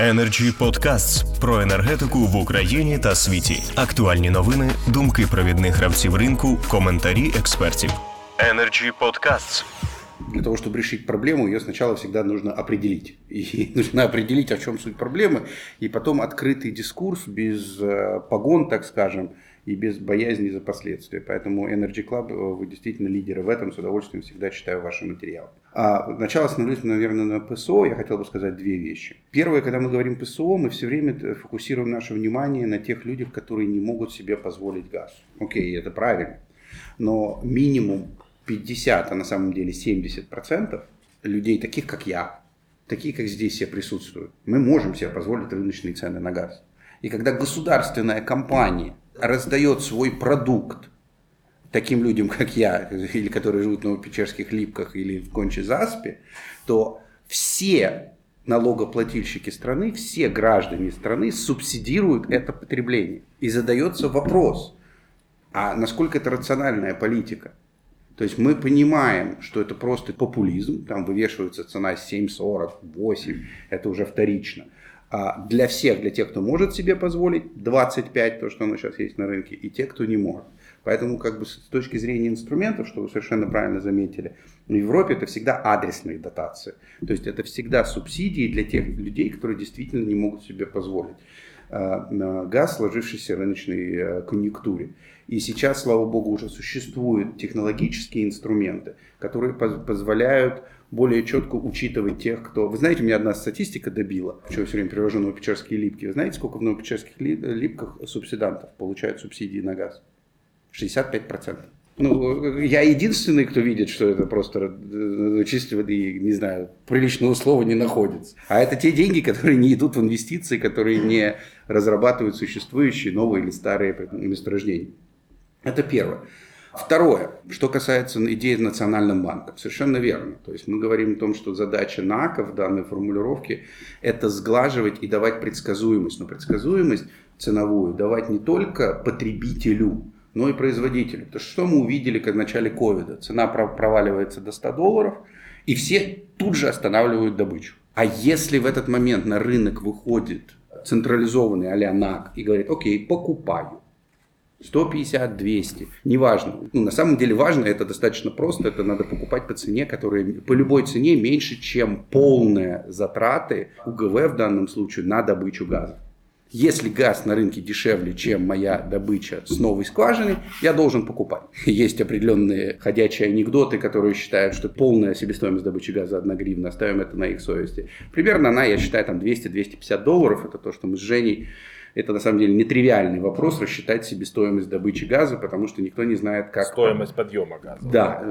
Energy Podcasts про енергетику в Україні та світі. Актуальні новини, думки провідних гравців ринку, коментарі експертів. Energy Podcasts. Для того, чтобы решить проблему, ее сначала всегда нужно определить. И нужно определить, в чем суть проблемы, и потом открытый дискурс без э, погон, так скажем, и без боязни за последствия. Поэтому Energy Club, э, вы действительно лидеры в этом, с удовольствием всегда читаю ваши материалы. А начало остановлюсь, наверное, на ПСО. Я хотел бы сказать две вещи. Первое, когда мы говорим ПСО, мы все время фокусируем наше внимание на тех людях, которые не могут себе позволить газ. Окей, это правильно. Но минимум 50, а на самом деле 70% людей, таких как я, такие, как здесь все присутствуют, мы можем себе позволить рыночные цены на газ. И когда государственная компания раздает свой продукт таким людям, как я, или которые живут в Новопечерских Липках или в Конче-Заспе, то все налогоплательщики страны, все граждане страны субсидируют это потребление. И задается вопрос, а насколько это рациональная политика? То есть мы понимаем, что это просто популизм, там вывешивается цена 7,40, 8, это уже вторично. А для всех, для тех, кто может себе позволить 25, то, что оно сейчас есть на рынке, и те, кто не может. Поэтому как бы с точки зрения инструментов, что вы совершенно правильно заметили, в Европе это всегда адресные дотации. То есть это всегда субсидии для тех людей, которые действительно не могут себе позволить э, газ, сложившейся рыночной э, конъюнктуре. И сейчас, слава богу, уже существуют технологические инструменты, которые позволяют более четко учитывать тех, кто... Вы знаете, меня одна статистика добила, что я все время привожу новопечерские липки. Вы знаете, сколько в новопечерских липках субсидантов получают субсидии на газ? 65%. Ну, я единственный, кто видит, что это просто э, и, не знаю, приличного слова не находится. А это те деньги, которые не идут в инвестиции, которые не разрабатывают существующие новые или старые месторождения. Это первое. Второе, что касается идеи национальным банком, совершенно верно. То есть мы говорим о том, что задача НАКа в данной формулировке – это сглаживать и давать предсказуемость. Но предсказуемость ценовую давать не только потребителю, но и производителю. То что мы увидели в начале ковида? Цена проваливается до 100 долларов, и все тут же останавливают добычу. А если в этот момент на рынок выходит централизованный а НАК и говорит, окей, покупаю, 150, 200, неважно. Ну, на самом деле важно, это достаточно просто, это надо покупать по цене, которая по любой цене меньше, чем полные затраты УГВ в данном случае на добычу газа. Если газ на рынке дешевле, чем моя добыча с новой скважины, я должен покупать. Есть определенные ходячие анекдоты, которые считают, что полная себестоимость добычи газа 1 гривна, оставим это на их совести. Примерно она, я считаю, там 200-250 долларов. Это то, что мы с Женей это на самом деле нетривиальный вопрос рассчитать себестоимость добычи газа, потому что никто не знает, как... Стоимость подъема газа. Да,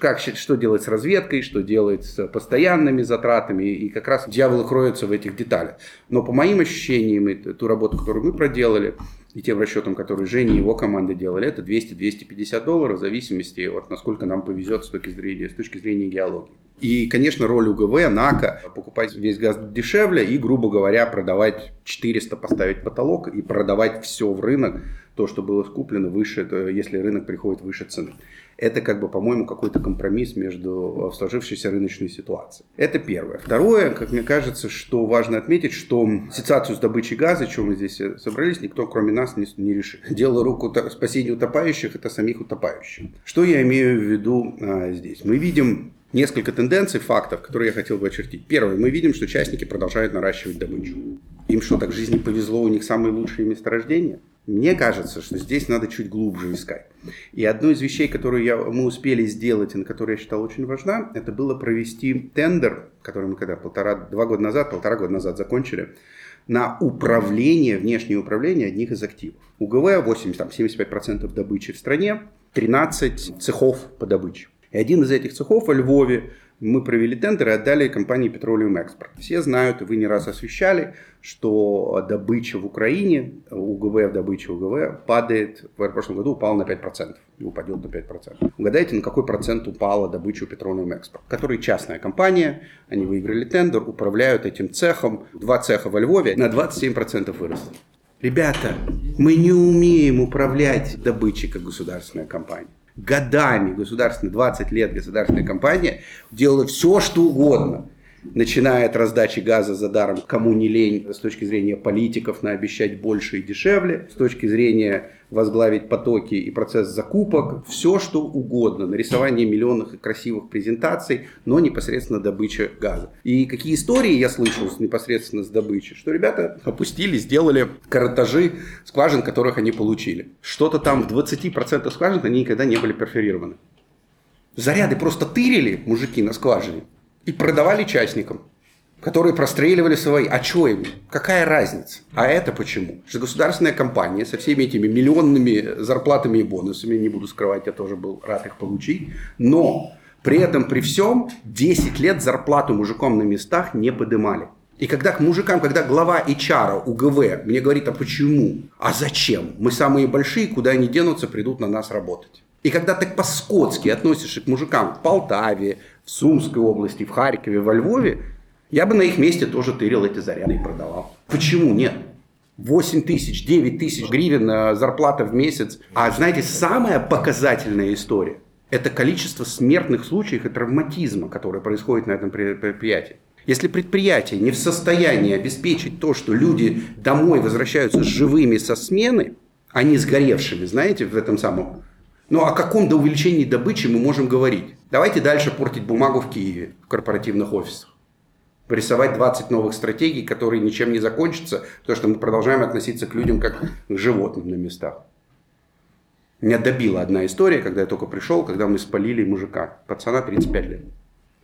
как, что делать с разведкой, что делать с постоянными затратами, и как раз дьявол кроется в этих деталях. Но по моим ощущениям, и ту работу, которую мы проделали, и тем расчетам, которые Женя и его команда делали, это 200-250 долларов в зависимости от насколько нам повезет с точки зрения, с точки зрения геологии. И, конечно, роль УГВ, НАКа, покупать весь газ дешевле и, грубо говоря, продавать 400, поставить потолок и продавать все в рынок, то, что было скуплено выше, если рынок приходит выше цены. Это, как бы, по-моему, какой-то компромисс между сложившейся рыночной ситуацией. Это первое. Второе, как мне кажется, что важно отметить, что ситуацию с добычей газа, чего мы здесь собрались, никто, кроме нас, не, не решит. Дело рук спасения утопающих – это самих утопающих. Что я имею в виду а, здесь? Мы видим несколько тенденций, фактов, которые я хотел бы очертить. Первое, мы видим, что частники продолжают наращивать добычу. Им что, так в жизни повезло, у них самые лучшие месторождения? Мне кажется, что здесь надо чуть глубже искать. И одной из вещей, которую я, мы успели сделать, и на которую я считал очень важна, это было провести тендер, который мы когда полтора, два года назад, полтора года назад закончили, на управление, внешнее управление одних из активов. УГВ 80, там, 75% добычи в стране, 13 цехов по добыче. И один из этих цехов во Львове мы провели тендер и отдали компании Petroleum Export. Все знают, вы не раз освещали, что добыча в Украине, УГВ в добыче УГВ падает, в прошлом году упала на 5%, и упадет на 5%. Угадайте, на какой процент упала добыча у Petroleum Export, который частная компания, они выиграли тендер, управляют этим цехом, два цеха во Львове на 27% выросли. Ребята, мы не умеем управлять добычей как государственная компания годами государственная, 20 лет государственная компания делала все, что угодно. Начиная от раздачи газа за даром, кому не лень с точки зрения политиков наобещать больше и дешевле, с точки зрения возглавить потоки и процесс закупок, все что угодно, нарисование миллионных красивых презентаций, но непосредственно добыча газа. И какие истории я слышал непосредственно с добычи, что ребята опустили, сделали каротажи скважин, которых они получили. Что-то там в 20% скважин они никогда не были перфорированы. Заряды просто тырили мужики на скважине и продавали частникам которые простреливали свои. А что им? Какая разница? А это почему? Что государственная компания со всеми этими миллионными зарплатами и бонусами, не буду скрывать, я тоже был рад их получить, но при этом, при всем, 10 лет зарплату мужикам на местах не подымали. И когда к мужикам, когда глава HR УГВ мне говорит, а почему? А зачем? Мы самые большие, куда они денутся, придут на нас работать. И когда ты по-скотски относишься к мужикам в Полтаве, в Сумской области, в Харькове, во Львове, я бы на их месте тоже тырил эти заряды и продавал. Почему нет? 8 тысяч, 9 тысяч гривен э, зарплата в месяц. А знаете, самая показательная история – это количество смертных случаев и травматизма, который происходит на этом предприятии. Если предприятие не в состоянии обеспечить то, что люди домой возвращаются живыми со смены, а не сгоревшими, знаете, в этом самом. Ну о каком до увеличении добычи мы можем говорить? Давайте дальше портить бумагу в Киеве, в корпоративных офисах рисовать 20 новых стратегий, которые ничем не закончатся, потому что мы продолжаем относиться к людям как к животным на местах. Меня добила одна история, когда я только пришел, когда мы спалили мужика, пацана 35 лет,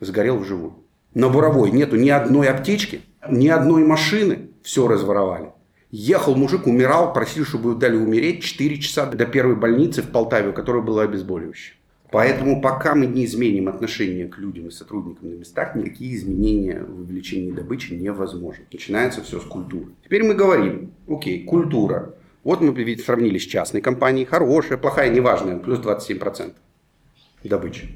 сгорел вживую. На Буровой нету ни одной аптечки, ни одной машины, все разворовали. Ехал мужик, умирал, просил, чтобы дали умереть 4 часа до первой больницы в Полтаве, у которой было обезболивающее. Поэтому пока мы не изменим отношение к людям и сотрудникам на местах, никакие изменения в увеличении добычи невозможны. Начинается все с культуры. Теперь мы говорим, окей, культура. Вот мы ведь сравнили с частной компанией, хорошая, плохая, неважная, плюс 27% добычи.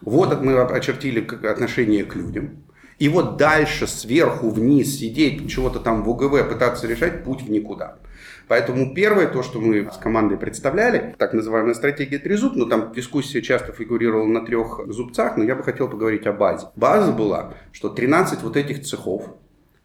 Вот мы очертили отношение к людям. И вот дальше, сверху вниз сидеть, чего-то там в УГВ пытаться решать, путь в никуда. Поэтому первое, то, что мы с командой представляли, так называемая стратегия трезуб, но там дискуссия часто фигурировала на трех зубцах, но я бы хотел поговорить о базе. База была, что 13 вот этих цехов,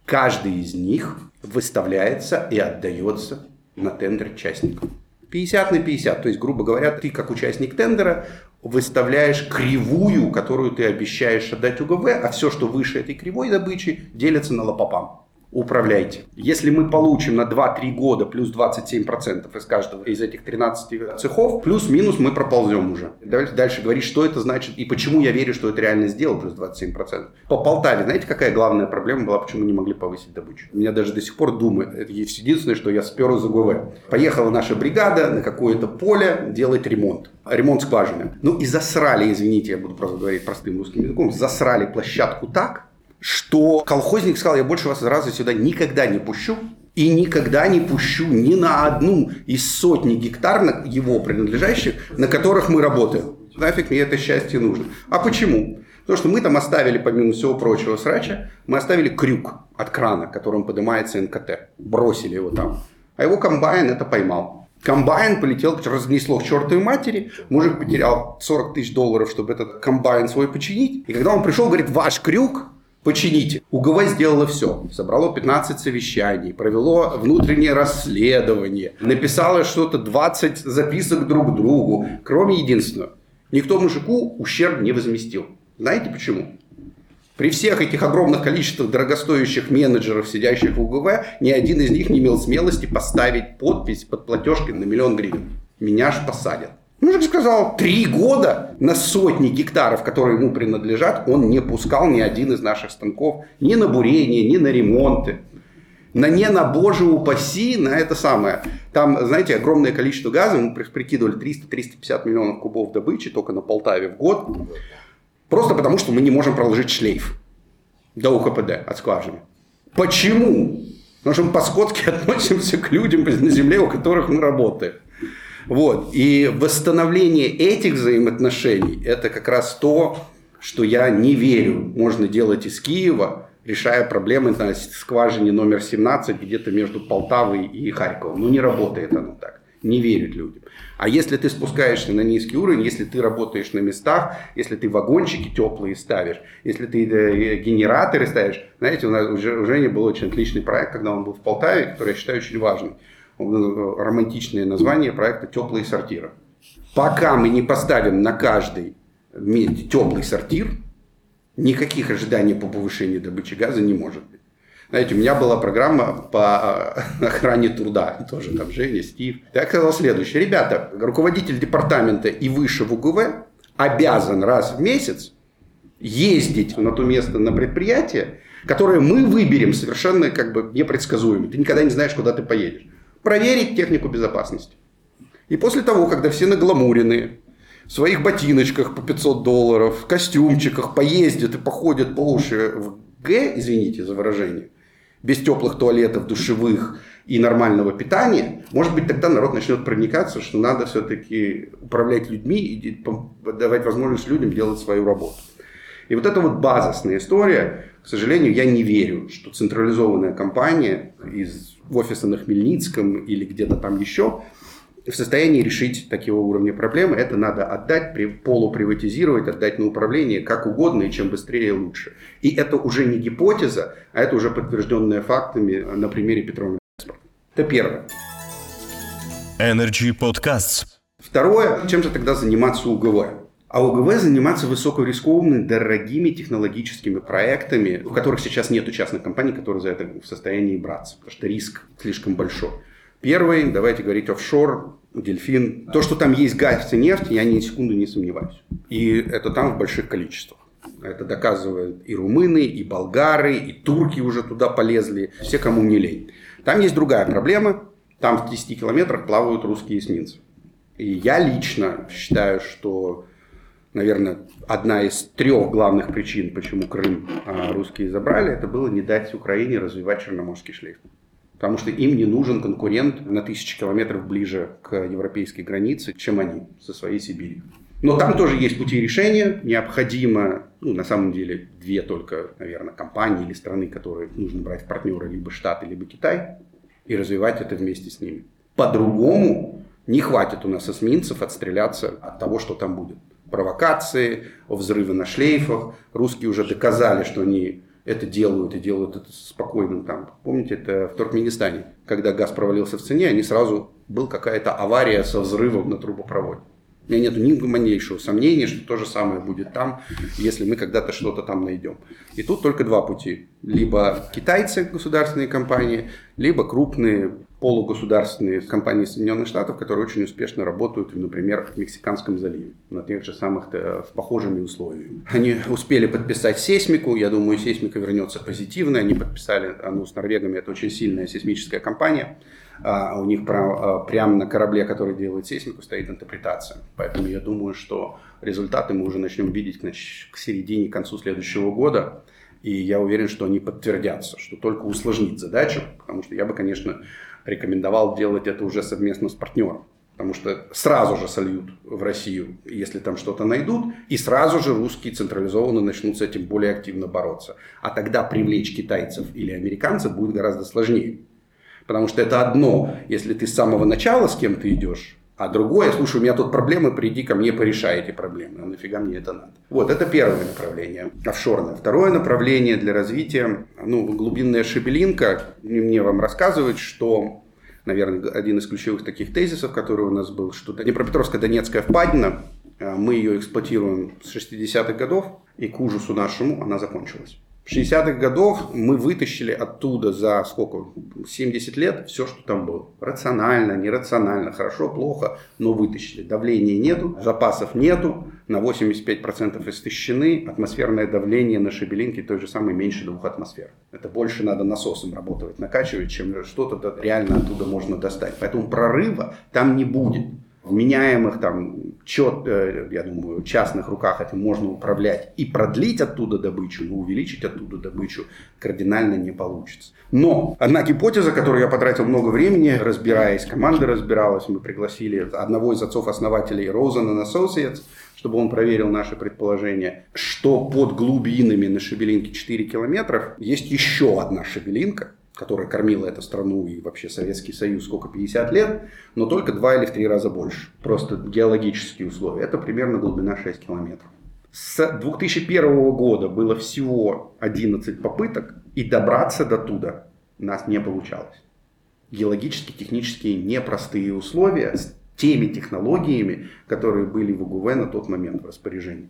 каждый из них выставляется и отдается на тендер частникам. 50 на 50, то есть, грубо говоря, ты как участник тендера выставляешь кривую, которую ты обещаешь отдать УГВ, а все, что выше этой кривой добычи, делится на лопопам управляйте. Если мы получим на 2-3 года плюс 27% из каждого из этих 13 цехов, плюс-минус мы проползем уже. Давайте дальше говорить, что это значит и почему я верю, что это реально сделал плюс 27%. По Полтаве, знаете, какая главная проблема была, почему не могли повысить добычу? У меня даже до сих пор думаю, это единственное, что я спер из УГВ. Поехала наша бригада на какое-то поле делать ремонт. Ремонт скважины. Ну и засрали, извините, я буду просто говорить простым русским языком, засрали площадку так, что колхозник сказал, я больше вас сразу сюда никогда не пущу, и никогда не пущу ни на одну из сотни гектар его принадлежащих, на которых мы работаем. Нафиг мне это счастье нужно. А почему? Потому что мы там оставили, помимо всего прочего срача, мы оставили крюк от крана, которым поднимается НКТ. Бросили его там. А его комбайн это поймал. Комбайн полетел, разнесло к чертовой матери. Мужик потерял 40 тысяч долларов, чтобы этот комбайн свой починить. И когда он пришел, говорит, ваш крюк почините. УГВ сделало все. Собрало 15 совещаний, провело внутреннее расследование, написало что-то 20 записок друг другу, кроме единственного. Никто мужику ущерб не возместил. Знаете почему? При всех этих огромных количествах дорогостоящих менеджеров, сидящих в УГВ, ни один из них не имел смелости поставить подпись под платежкой на миллион гривен. Меня ж посадят. Мужик сказал, три года на сотни гектаров, которые ему принадлежат, он не пускал ни один из наших станков ни на бурение, ни на ремонты. На не на боже упаси, на это самое. Там, знаете, огромное количество газа, мы прикидывали 300-350 миллионов кубов добычи только на Полтаве в год. Просто потому, что мы не можем проложить шлейф до УКПД от скважины. Почему? Потому что мы по-скотски относимся к людям на земле, у которых мы работаем. Вот. И восстановление этих взаимоотношений – это как раз то, что я не верю, можно делать из Киева, решая проблемы на скважине номер 17 где-то между Полтавой и Харьковом. Ну, не работает оно так. не верят людям. А если ты спускаешься на низкий уровень, если ты работаешь на местах, если ты вагончики теплые ставишь, если ты э, генераторы ставишь, знаете, у нас уже, у Жени был очень отличный проект, когда он был в Полтаве, который я считаю очень важным. Романтичное название проекта «Теплые сортиры». Пока мы не поставим на каждый теплый сортир, никаких ожиданий по повышению добычи газа не может быть. Знаете, у меня была программа по э, охране труда, тоже там Женя, Стив. Я сказал следующее. Ребята, руководитель департамента и выше в УГВ обязан раз в месяц ездить на то место на предприятие, которое мы выберем совершенно как бы непредсказуемо. Ты никогда не знаешь, куда ты поедешь. Проверить технику безопасности. И после того, когда все нагламуренные, в своих ботиночках по 500 долларов, в костюмчиках поездят и походят по уши в Г, извините за выражение, без теплых туалетов, душевых и нормального питания, может быть, тогда народ начнет проникаться, что надо все-таки управлять людьми и давать возможность людям делать свою работу. И вот эта вот базисная история, к сожалению, я не верю, что централизованная компания из офиса на Хмельницком или где-то там еще в состоянии решить такого уровня проблемы. Это надо отдать, полуприватизировать, отдать на управление как угодно и чем быстрее лучше. И это уже не гипотеза, а это уже подтвержденное фактами на примере Петрова. Это первое. Energy Podcasts. Второе, чем же тогда заниматься УГВ? А УГВ заниматься высокорискованными, дорогими технологическими проектами, у которых сейчас нет частных компаний, которые за это в состоянии браться, потому что риск слишком большой. Первый, давайте говорить офшор, дельфин. То, что там есть газ и нефть, я ни секунды не сомневаюсь. И это там в больших количествах. Это доказывают и румыны, и болгары, и турки уже туда полезли. Все, кому не лень. Там есть другая проблема. Там в 10 километрах плавают русские эсминцы. И я лично считаю, что, наверное, одна из трех главных причин, почему Крым а, русские забрали, это было не дать Украине развивать Черноморский шлейф потому что им не нужен конкурент на тысячи километров ближе к европейской границе, чем они со своей Сибири. Но там тоже есть пути решения. Необходимо, ну, на самом деле, две только, наверное, компании или страны, которые нужно брать в партнеры, либо Штаты, либо Китай, и развивать это вместе с ними. По-другому не хватит у нас эсминцев отстреляться от того, что там будет. Провокации, взрывы на шлейфах. Русские уже доказали, что они это делают и делают это спокойным там. Помните, это в Туркменистане, когда газ провалился в цене, они сразу был какая-то авария со взрывом на трубопроводе. У меня нет ни малейшего сомнения, что то же самое будет там, если мы когда-то что-то там найдем. И тут только два пути. Либо китайцы, государственные компании, либо крупные полугосударственные компании Соединенных Штатов, которые очень успешно работают, например, в Мексиканском заливе, на тех же самых э, с похожими условиями. Они успели подписать сейсмику, я думаю, сейсмика вернется позитивно, они подписали, ну, с норвегами это очень сильная сейсмическая компания, а у них прям, прямо на корабле, который делает сейсмику, стоит интерпретация. Поэтому я думаю, что результаты мы уже начнем видеть к середине, к концу следующего года. И я уверен, что они подтвердятся, что только усложнит задачу, потому что я бы, конечно, рекомендовал делать это уже совместно с партнером. Потому что сразу же сольют в Россию, если там что-то найдут, и сразу же русские централизованно начнут с этим более активно бороться. А тогда привлечь китайцев или американцев будет гораздо сложнее. Потому что это одно, если ты с самого начала с кем-то идешь, а другое, слушай, у меня тут проблемы, приди ко мне, порешай эти проблемы. А нафига мне это надо? Вот, это первое направление, офшорное. Второе направление для развития, ну, глубинная шебелинка. Мне вам рассказывать, что, наверное, один из ключевых таких тезисов, который у нас был, что Днепропетровская Донецкая впадина, э, мы ее эксплуатируем с 60-х годов, и к ужасу нашему она закончилась. В 60-х годов мы вытащили оттуда за сколько? 70 лет все, что там было. Рационально, нерационально, хорошо, плохо, но вытащили. Давления нету, запасов нету, на 85% истощены, атмосферное давление на шебелинке той же самой меньше двух атмосфер. Это больше надо насосом работать, накачивать, чем что-то реально оттуда можно достать. Поэтому прорыва там не будет вменяемых там чет, э, я думаю, частных руках этим можно управлять и продлить оттуда добычу, но увеличить оттуда добычу кардинально не получится. Но одна гипотеза, которую я потратил много времени, разбираясь, команда разбиралась, мы пригласили одного из отцов-основателей Rosen Associates, чтобы он проверил наши предположения, что под глубинами на шебелинке 4 километров есть еще одна шебелинка, которая кормила эту страну и вообще Советский Союз сколько, 50 лет, но только два или в три раза больше. Просто геологические условия. Это примерно глубина 6 километров. С 2001 года было всего 11 попыток, и добраться до туда у нас не получалось. Геологически, технически непростые условия с теми технологиями, которые были в УГВ на тот момент в распоряжении.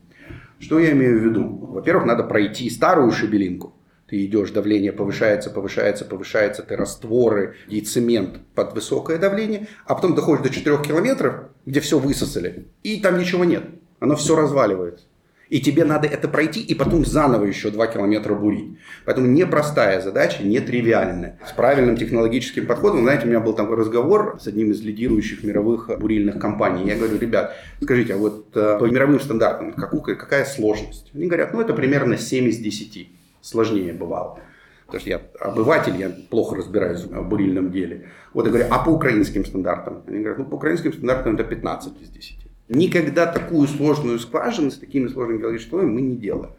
Что я имею в виду? Во-первых, надо пройти старую шебелинку. Ты идешь, давление повышается, повышается, повышается, ты растворы и цемент под высокое давление, а потом доходишь до 4 километров, где все высосали, и там ничего нет. Оно все разваливается. И тебе надо это пройти и потом заново еще 2 километра бурить. Поэтому непростая задача, нетривиальная. С правильным технологическим подходом, знаете, у меня был там разговор с одним из лидирующих мировых бурильных компаний. Я говорю, ребят, скажите, а вот э, по мировым стандартам какая, какая сложность? Они говорят, ну это примерно 7 из 10. Сложнее бывало. Потому что я обыватель, я плохо разбираюсь в бурильном деле. Вот я говорю, а по украинским стандартам? Они говорят, ну по украинским стандартам это 15 из 10. Никогда такую сложную скважину с такими сложными геологическими мы не делаем.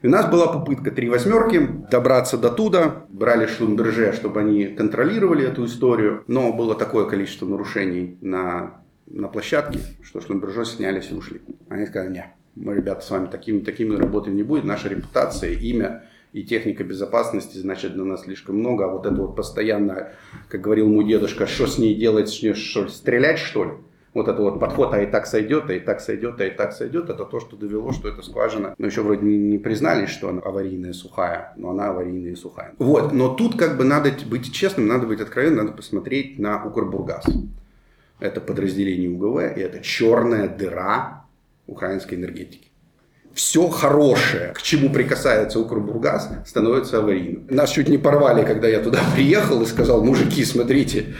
И у нас была попытка три восьмерки добраться до туда, брали шлюмберже, чтобы они контролировали эту историю, но было такое количество нарушений на, на площадке, что шлюмберже снялись и ушли. Они сказали, нет, мы, ребята, с вами такими, такими работать не будет, наша репутация, имя и техника безопасности, значит, для нас слишком много, а вот это вот постоянно, как говорил мой дедушка, что с ней делать, с ней что, стрелять что ли? вот этот вот подход, а и так сойдет, а и так сойдет, а и так сойдет, это то, что довело, что эта скважина, ну, еще вроде не признали, что она аварийная сухая, но она аварийная и сухая. Вот, но тут как бы надо быть честным, надо быть откровенным, надо посмотреть на Укрбургаз. Это подразделение УГВ, и это черная дыра украинской энергетики все хорошее, к чему прикасается Укрбургаз, становится аварийным. Нас чуть не порвали, когда я туда приехал и сказал, мужики, смотрите,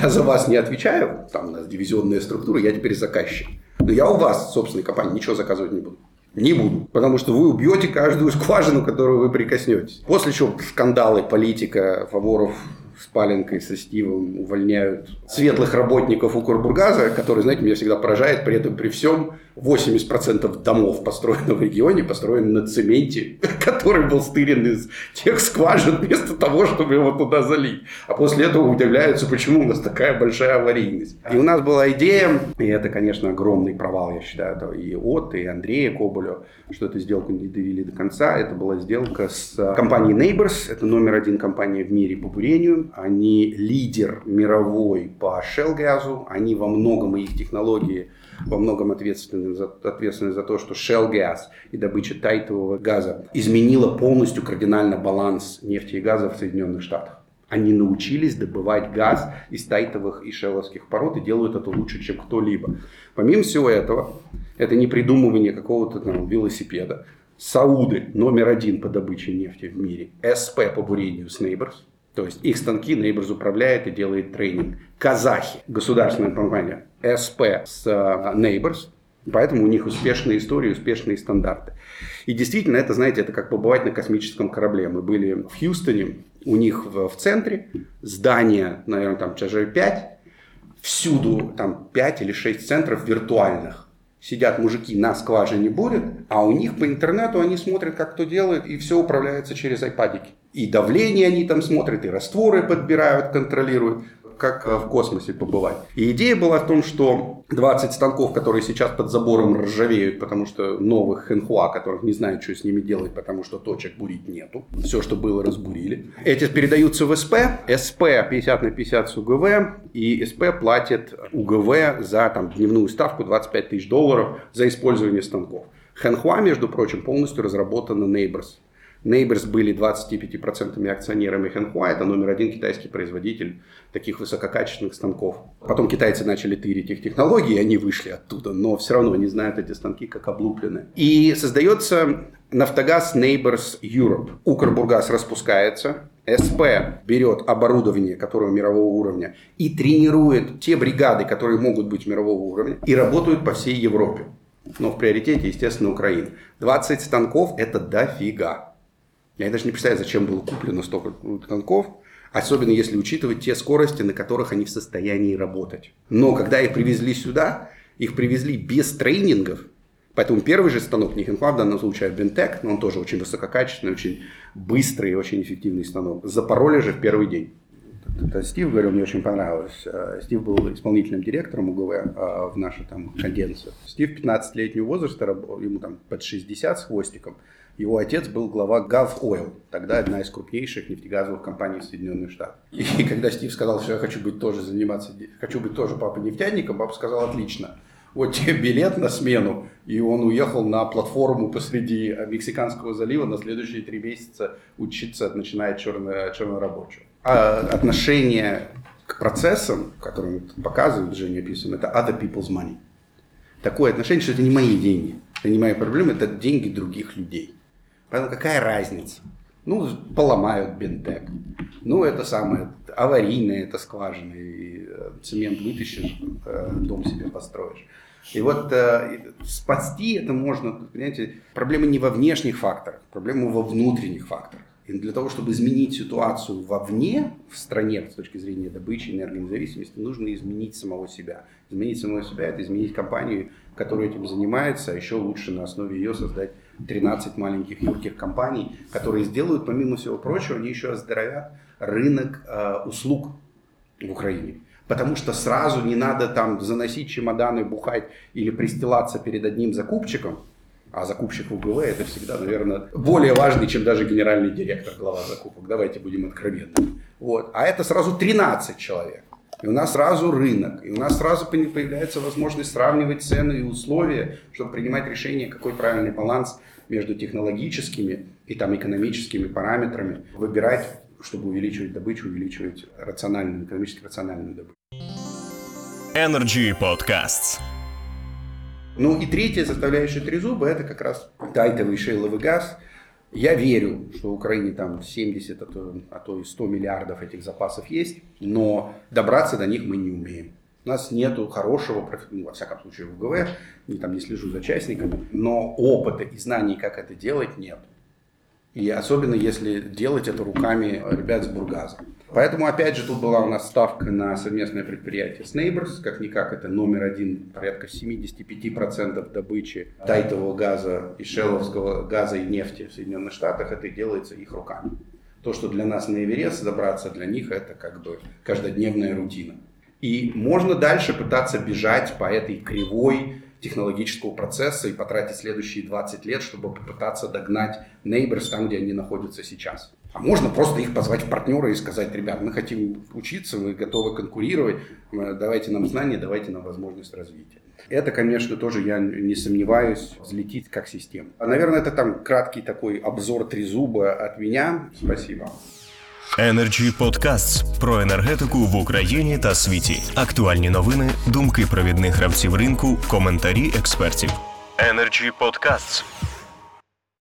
я за вас не отвечаю, там у нас дивизионная структура, я теперь заказчик. Но я у вас, собственной компании, ничего заказывать не буду. Не буду, потому что вы убьете каждую скважину, которую вы прикоснетесь. После чего скандалы, политика, Фаворов с Паленкой, со Стивом увольняют светлых работников Укрбургаза, которые, знаете, меня всегда поражает, при этом при всем 80% домов, построенных в регионе, построены на цементе, который был стырен из тех скважин вместо того, чтобы его туда залить. А после этого удивляются, почему у нас такая большая аварийность. И у нас была идея, и это, конечно, огромный провал, я считаю, и от, и Андрея Коболю, что эту сделку не довели до конца. Это была сделка с компанией Neighbors, это номер один компания в мире по бурению. Они лидер мировой по shell газу, они во многом и их технологии во многом ответственны за, ответственны за то, что shell gas и добыча тайтового газа изменила полностью кардинально баланс нефти и газа в Соединенных Штатах. Они научились добывать газ из тайтовых и шелловских пород и делают это лучше, чем кто-либо. Помимо всего этого, это не придумывание какого-то там велосипеда. Сауды номер один по добыче нефти в мире. СП по бурению с Neighbors. То есть их станки Neighbors управляет и делает тренинг. Казахи, государственная компания, СП с э, Neighbors, поэтому у них успешные истории, успешные стандарты. И действительно, это, знаете, это как побывать на космическом корабле. Мы были в Хьюстоне, у них в, в центре здание, наверное, там этажей 5, всюду там 5 или 6 центров виртуальных. Сидят мужики на скважине бурят, а у них по интернету они смотрят, как кто делает, и все управляется через айпадики. И давление они там смотрят, и растворы подбирают, контролируют как э, в космосе побывать. И идея была в том, что 20 станков, которые сейчас под забором ржавеют, потому что новых Хенхуа, которых не знают, что с ними делать, потому что точек бурить нету. Все, что было, разбурили. Эти передаются в СП. СП 50 на 50 с УГВ. И СП платит УГВ за там, дневную ставку 25 тысяч долларов за использование станков. Хенхуа, между прочим, полностью разработана Neighbors. Neighbors были 25% акционерами Хэнхуа, это номер один китайский производитель таких высококачественных станков. Потом китайцы начали тырить их технологии, они вышли оттуда, но все равно они знают эти станки как облупленные. И создается Нафтогаз Neighbors Europe. Укрбургаз распускается, СП берет оборудование, которое мирового уровня, и тренирует те бригады, которые могут быть мирового уровня, и работают по всей Европе. Но в приоритете, естественно, Украина. 20 станков – это дофига. Я даже не представляю, зачем было куплено столько танков, особенно если учитывать те скорости, на которых они в состоянии работать. Но когда их привезли сюда, их привезли без тренингов, Поэтому первый же станок, не Хинхуа в данном случае, а Бентек, но он тоже очень высококачественный, очень быстрый и очень эффективный станок. Запороли же в первый день. Стив говорил, мне очень понравилось. Э, Стив был исполнительным директором УГВ э, в нашу там конденсию. Стив 15-летнего возраста, ему там под 60 с хвостиком. Его отец был глава Gulf Oil, тогда одна из крупнейших нефтегазовых компаний Соединенных Штатах. И когда Стив сказал, что я хочу быть тоже заниматься, хочу быть тоже папой нефтяником, папа сказал, отлично, вот тебе билет на смену, и он уехал на платформу посреди Мексиканского залива на следующие три месяца учиться, начиная черно, чернорабочего. А отношение к процессам, которые показывают, Женя описываем, это other people's money. Такое отношение, что это не мои деньги, это не мои проблемы, это деньги других людей. Поэтому какая разница? Ну, поломают бентек. Ну, это самое, аварийное, это скважина, и э, цемент вытащишь, э, дом себе построишь. И вот э, спасти это можно, понимаете, проблема не во внешних факторах, проблема во внутренних факторах. И для того, чтобы изменить ситуацию вовне, в стране, с точки зрения добычи энергонезависимости, нужно изменить самого себя. Изменить самого себя – это изменить компанию, которая этим занимается, а еще лучше на основе ее создать 13 маленьких юрких компаний, которые сделают, помимо всего прочего, они еще оздоровят рынок э, услуг в Украине. Потому что сразу не надо там заносить чемоданы, бухать или пристилаться перед одним закупщиком, а закупщик УГВ это всегда, наверное, более важный, чем даже генеральный директор, глава закупок. Давайте будем откровенны. Вот. А это сразу 13 человек. И у нас сразу рынок, и у нас сразу появляется возможность сравнивать цены и условия, чтобы принимать решение, какой правильный баланс между технологическими и там экономическими параметрами, выбирать, чтобы увеличивать добычу, увеличивать рациональную, экономически рациональную добычу. Energy Podcasts. Ну и третья составляющая трезуба – это как раз тайтовый шейловый газ. Я верю, что в Украине там 70, а то, а то и 100 миллиардов этих запасов есть, но добраться до них мы не умеем. У нас нету хорошего, ну, во всяком случае в УГВ, я там не слежу за частниками, но опыта и знаний, как это делать, нет. И особенно если делать это руками ребят с Бургаза. Поэтому, опять же, тут была у нас ставка на совместное предприятие с Neighbors. Как-никак это номер один, порядка 75% добычи тайтового газа и шеловского газа и нефти в Соединенных Штатах. Это делается их руками. То, что для нас на Эверест забраться, для них это как бы каждодневная рутина. И можно дальше пытаться бежать по этой кривой технологического процесса и потратить следующие 20 лет, чтобы попытаться догнать Neighbors там, где они находятся сейчас. А можно просто их позвать в партнеры и сказать, ребят, мы хотим учиться, мы готовы конкурировать, давайте нам знания, давайте нам возможность развития. Это, конечно, тоже, я не сомневаюсь, взлетит как система. А, наверное, это там краткий такой обзор трезуба от меня. Спасибо. Energy Podcasts про енергетику в Україні та світі. Актуальні новини, думки провідних гравців ринку, коментарі експертів. Energy Podcasts.